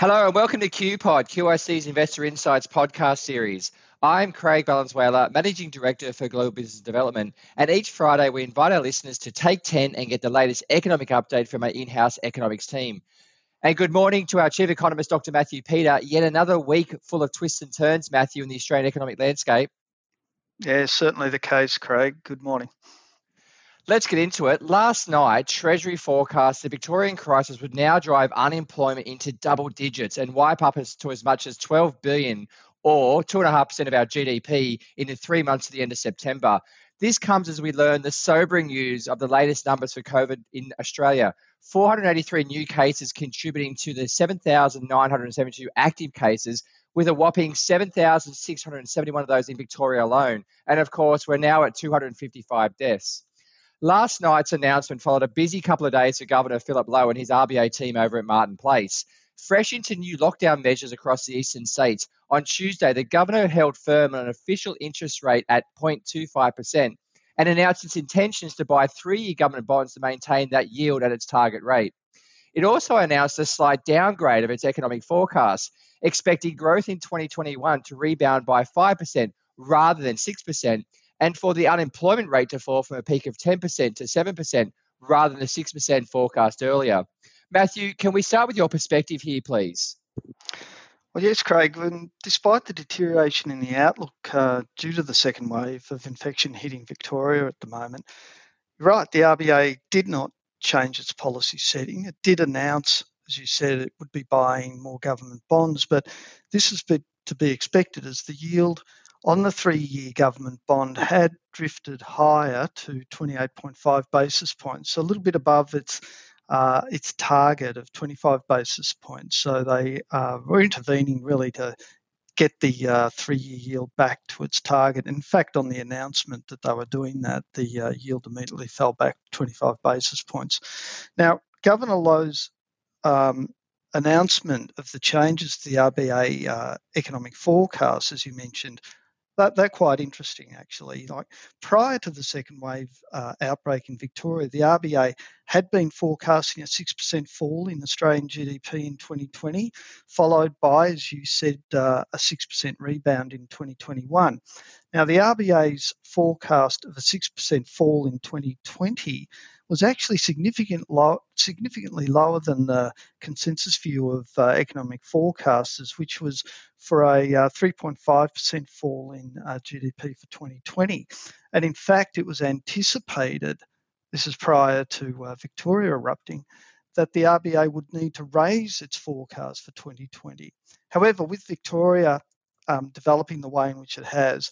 Hello and welcome to QPod, QIC's Investor Insights podcast series. I'm Craig Valenzuela, Managing Director for Global Business Development, and each Friday we invite our listeners to take 10 and get the latest economic update from our in house economics team. And good morning to our Chief Economist, Dr. Matthew Peter. Yet another week full of twists and turns, Matthew, in the Australian economic landscape. Yeah, certainly the case, Craig. Good morning. Let's get into it. Last night, Treasury forecast the Victorian crisis would now drive unemployment into double digits and wipe up as, to as much as 12 billion or 2.5% of our GDP in the three months to the end of September. This comes as we learn the sobering news of the latest numbers for COVID in Australia. 483 new cases contributing to the 7,972 active cases, with a whopping 7,671 of those in Victoria alone. And of course, we're now at 255 deaths. Last night's announcement followed a busy couple of days for Governor Philip Lowe and his RBA team over at Martin Place. Fresh into new lockdown measures across the eastern states, on Tuesday, the governor held firm on an official interest rate at 0.25% and announced its intentions to buy three year government bonds to maintain that yield at its target rate. It also announced a slight downgrade of its economic forecast, expecting growth in 2021 to rebound by 5% rather than 6%, and for the unemployment rate to fall from a peak of 10% to 7% rather than the 6% forecast earlier. Matthew, can we start with your perspective here, please? Well, yes, Craig. And despite the deterioration in the outlook uh, due to the second wave of infection hitting Victoria at the moment, right, the RBA did not change its policy setting. It did announce, as you said, it would be buying more government bonds, but this is to be expected as the yield on the three year government bond had drifted higher to 28.5 basis points, so a little bit above its uh, its target of 25 basis points. So they uh, were intervening really to get the uh, three year yield back to its target. In fact, on the announcement that they were doing that, the uh, yield immediately fell back 25 basis points. Now, Governor Lowe's um, announcement of the changes to the RBA uh, economic forecast, as you mentioned, that, they're quite interesting actually. Like prior to the second wave uh, outbreak in Victoria, the RBA had been forecasting a 6% fall in Australian GDP in 2020, followed by, as you said, uh, a 6% rebound in 2021. Now, the RBA's forecast of a 6% fall in 2020 was actually significant low, significantly lower than the consensus view of uh, economic forecasters, which was for a uh, 3.5% fall in uh, GDP for 2020. And in fact, it was anticipated, this is prior to uh, Victoria erupting, that the RBA would need to raise its forecast for 2020. However, with Victoria um, developing the way in which it has,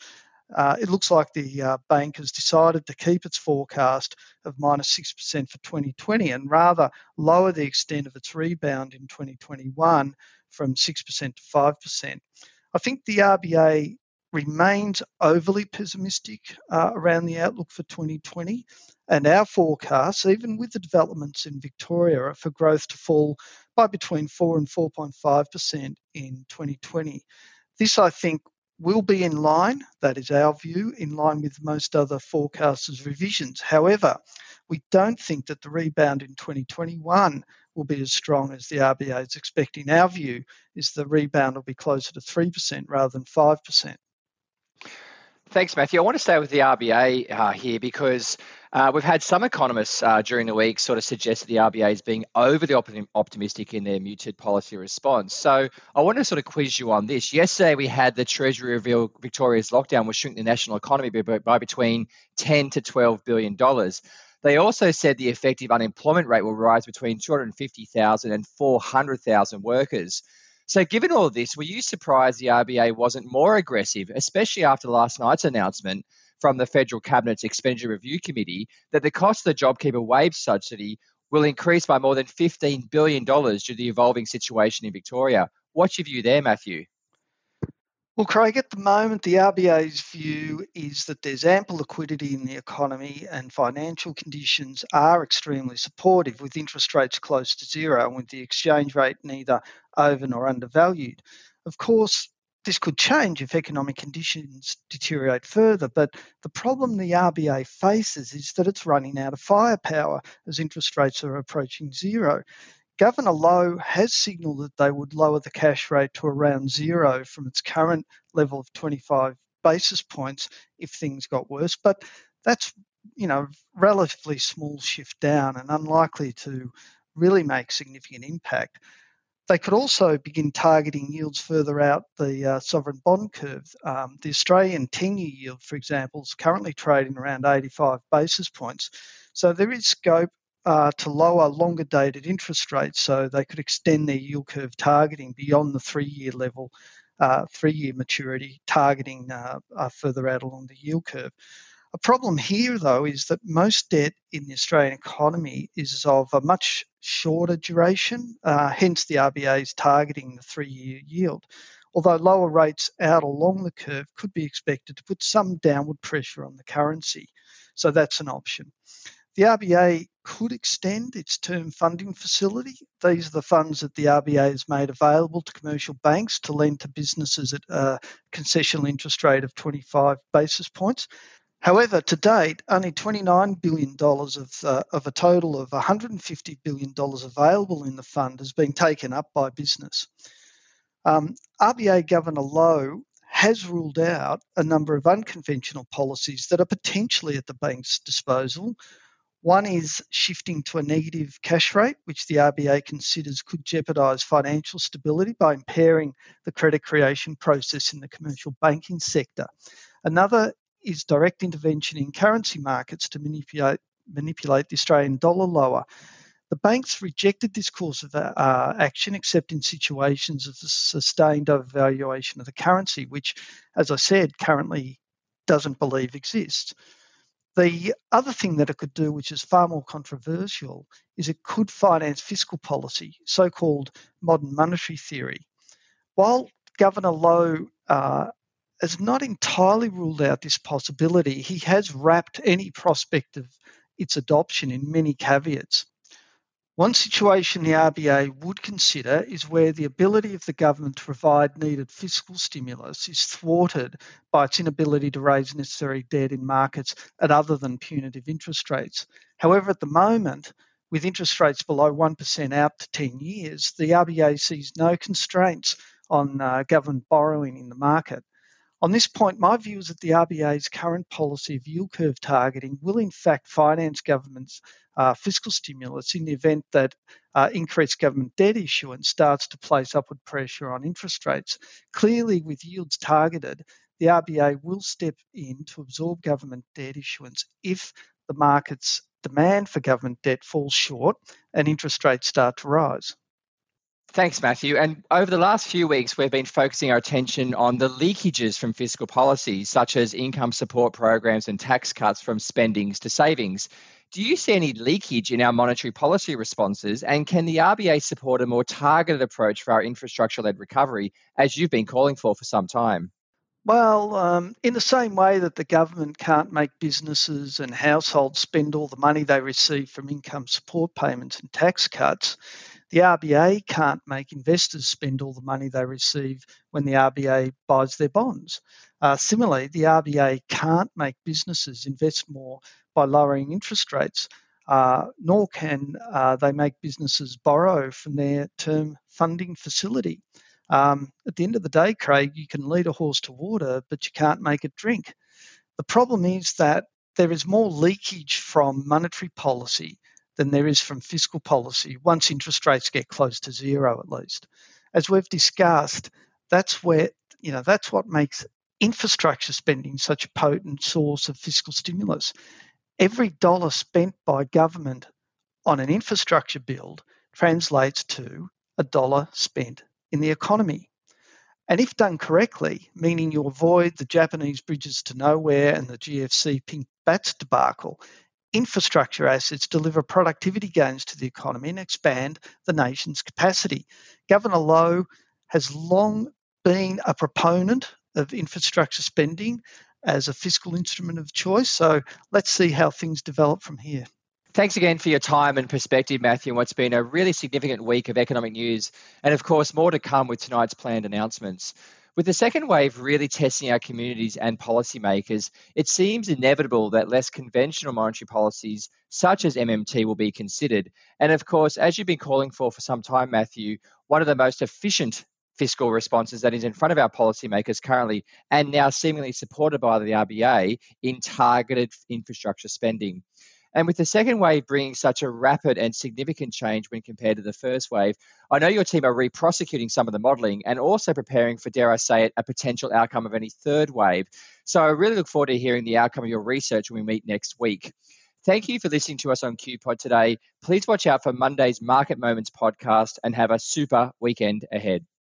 uh, it looks like the uh, bank has decided to keep its forecast of minus 6% for 2020 and rather lower the extent of its rebound in 2021 from 6% to 5%. I think the RBA remains overly pessimistic uh, around the outlook for 2020. And our forecasts, even with the developments in Victoria, are for growth to fall by between 4 and 4.5% in 2020. This, I think, will be in line, that is our view, in line with most other forecasters' revisions. However, we don't think that the rebound in 2021 will be as strong as the RBA is expecting. Our view is the rebound will be closer to 3% rather than 5%. Thanks, Matthew. I want to stay with the RBA uh, here because uh, we've had some economists uh, during the week sort of suggest that the RBA is being overly optimistic in their muted policy response. So I want to sort of quiz you on this. Yesterday, we had the Treasury reveal Victoria's lockdown will shrink the national economy by, by between 10 to 12 billion dollars. They also said the effective unemployment rate will rise between 250,000 and 400,000 workers. So, given all of this, were you surprised the RBA wasn't more aggressive, especially after last night's announcement from the federal cabinet's expenditure review committee that the cost of the JobKeeper wage subsidy will increase by more than $15 billion due to the evolving situation in Victoria? What's your view there, Matthew? Well, Craig, at the moment, the RBA's view is that there's ample liquidity in the economy and financial conditions are extremely supportive with interest rates close to zero and with the exchange rate neither over nor undervalued. Of course, this could change if economic conditions deteriorate further, but the problem the RBA faces is that it's running out of firepower as interest rates are approaching zero. Governor Lowe has signalled that they would lower the cash rate to around zero from its current level of 25 basis points if things got worse, but that's you know relatively small shift down and unlikely to really make significant impact. They could also begin targeting yields further out the uh, sovereign bond curve. Um, the Australian 10 year yield, for example, is currently trading around 85 basis points. So there is scope uh, to lower longer dated interest rates so they could extend their yield curve targeting beyond the three year level, uh, three year maturity, targeting uh, uh, further out along the yield curve. A problem here, though, is that most debt in the Australian economy is of a much shorter duration, uh, hence the RBA is targeting the three year yield. Although lower rates out along the curve could be expected to put some downward pressure on the currency. So that's an option. The RBA could extend its term funding facility. These are the funds that the RBA has made available to commercial banks to lend to businesses at a concessional interest rate of 25 basis points. However, to date, only $29 billion of, uh, of a total of $150 billion available in the fund has been taken up by business. Um, RBA Governor Lowe has ruled out a number of unconventional policies that are potentially at the bank's disposal. One is shifting to a negative cash rate, which the RBA considers could jeopardise financial stability by impairing the credit creation process in the commercial banking sector. Another is direct intervention in currency markets to manipulate, manipulate the Australian dollar lower. The banks rejected this course of uh, action except in situations of sustained overvaluation of the currency, which, as I said, currently doesn't believe exists. The other thing that it could do, which is far more controversial, is it could finance fiscal policy, so called modern monetary theory. While Governor Lowe uh, has not entirely ruled out this possibility. He has wrapped any prospect of its adoption in many caveats. One situation the RBA would consider is where the ability of the government to provide needed fiscal stimulus is thwarted by its inability to raise necessary debt in markets at other than punitive interest rates. However, at the moment, with interest rates below 1% out to 10 years, the RBA sees no constraints on uh, government borrowing in the market. On this point, my view is that the RBA's current policy of yield curve targeting will, in fact, finance government's uh, fiscal stimulus in the event that uh, increased government debt issuance starts to place upward pressure on interest rates. Clearly, with yields targeted, the RBA will step in to absorb government debt issuance if the market's demand for government debt falls short and interest rates start to rise. Thanks, Matthew. And over the last few weeks, we've been focusing our attention on the leakages from fiscal policies, such as income support programs and tax cuts from spendings to savings. Do you see any leakage in our monetary policy responses? And can the RBA support a more targeted approach for our infrastructure led recovery, as you've been calling for for some time? Well, um, in the same way that the government can't make businesses and households spend all the money they receive from income support payments and tax cuts, the RBA can't make investors spend all the money they receive when the RBA buys their bonds. Uh, similarly, the RBA can't make businesses invest more by lowering interest rates, uh, nor can uh, they make businesses borrow from their term funding facility. Um, at the end of the day, Craig, you can lead a horse to water, but you can't make it drink. The problem is that there is more leakage from monetary policy than there is from fiscal policy once interest rates get close to zero at least. As we've discussed, that's where you know that's what makes infrastructure spending such a potent source of fiscal stimulus. Every dollar spent by government on an infrastructure build translates to a dollar spent in the economy. And if done correctly, meaning you avoid the Japanese bridges to nowhere and the GFC pink batts debacle, infrastructure assets deliver productivity gains to the economy and expand the nation's capacity. Governor Lowe has long been a proponent of infrastructure spending as a fiscal instrument of choice. So let's see how things develop from here. Thanks again for your time and perspective, Matthew, what's been a really significant week of economic news. And of course, more to come with tonight's planned announcements. With the second wave really testing our communities and policymakers, it seems inevitable that less conventional monetary policies, such as MMT, will be considered. And of course, as you've been calling for for some time, Matthew, one of the most efficient fiscal responses that is in front of our policymakers currently and now seemingly supported by the RBA in targeted infrastructure spending. And with the second wave bringing such a rapid and significant change when compared to the first wave, I know your team are re-prosecuting some of the modelling and also preparing for, dare I say it, a potential outcome of any third wave. So I really look forward to hearing the outcome of your research when we meet next week. Thank you for listening to us on QPod today. Please watch out for Monday's Market Moments podcast and have a super weekend ahead.